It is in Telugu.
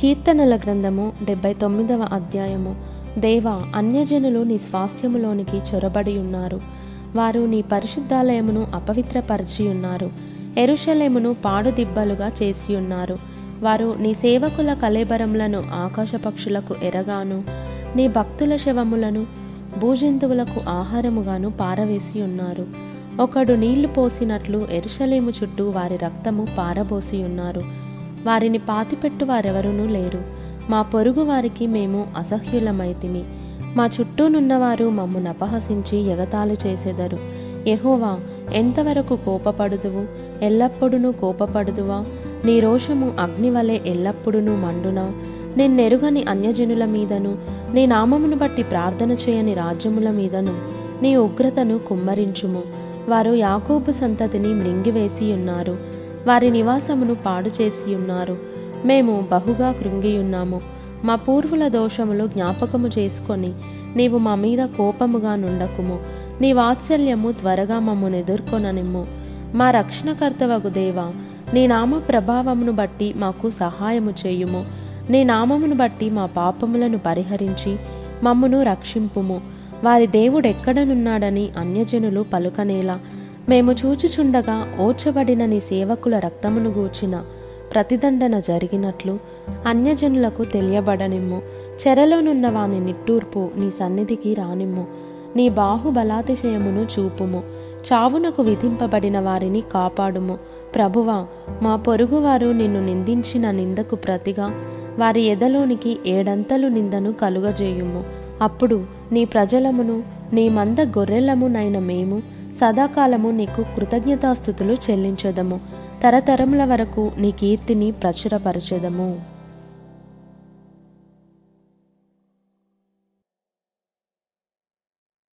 కీర్తనల గ్రంథము డెబ్బై తొమ్మిదవ అధ్యాయము. దేవ అన్యజనులు నీ స్వాస్థ్యములోనికి చొరబడి ఉన్నారు. వారు నీ పరిశుద్ధాలయమును అపవిత్రపరిచి ఉన్నారు. ఎరుషలేమును పాడుదిబ్బలుగా చేసి ఉన్నారు. వారు నీ సేవకుల కలేబరములను ఆకాశ పక్షులకు ఎరగాను నీ భక్తుల శవములను భూజంతువులకు ఆహారముగాను పారవేసి ఉన్నారు. ఒకడు నీళ్ళు పోసినట్లు ఎరుషలేము చుట్టూ వారి రక్తము పారబోసి ఉన్నారు. వారిని పాతిపెట్టు వారెవరునూ లేరు. మా పొరుగు వారికి మేము అసహ్యులమైతిమి. మా చుట్టూనున్నవారు మమ్మను అపహసించి ఎగతాళి చేసేదరు. యహోవా ఎంతవరకు కోపపడుదువు? ఎల్లప్పుడూ కోపపడుదువా? నీ రోషము అగ్నివలె ఎల్లప్పుడూ మండునా? నిన్నెరుగని అన్యజనుల మీదను నీ నామమును బట్టి ప్రార్థన చేయని రాజ్యముల మీదను నీ ఉగ్రతను కుమ్మరించుము. వారు యాకోబు సంతతిని మృంగివేసి ఉన్నారు వారి నివాసమును పాడు చేసి ఉన్నారు. మేము బహుగా కృంగియున్నాము మా పూర్వుల దోషములు జ్ఞాపకము చేసుకొని నీవు మా మీద కోపముగా నుండకుము. నీ వాత్సల్యము త్వరగా మమ్మను ఎదుర్కొననిమ్ము మా రక్షణకర్తవగు దేవా నీ నామ ప్రభావమును బట్టి మాకు సహాయము చేయుము. నీ నామమును బట్టి మా పాపములను పరిహరించి మమ్మను రక్షింపుము. వారి దేవుడెక్కడనున్నాడని అన్యజనులు పలుకనేలా మేము చూచుచుండగా ఓర్చబడిన నీ సేవకుల రక్తమును గూర్చిన ప్రతిదండన జరిగినట్లు అన్యజనులకు తెలియబడనిమ్ము. చెరలోనున్న వాని నిట్టూర్పు నీ సన్నిధికి రానిమ్ము. నీ బాహుబలాతిశయమును చూపుము. చావునకు విధింపబడిన వారిని కాపాడుము. ప్రభువా మా పొరుగువారు నిన్ను నిందించిన నిందకు ప్రతిగా వారి ఎదలోనికి ఏడంతలు నిందను కలుగజేయుము. అప్పుడు నీ ప్రజలమును నీ మంద గొర్రెలమునైన మేము సదాకాలము నీకు కృతజ్ఞతాస్థుతులు చెల్లించదము. తరతరముల వరకు నీ కీర్తిని ప్రచురపరచెదము.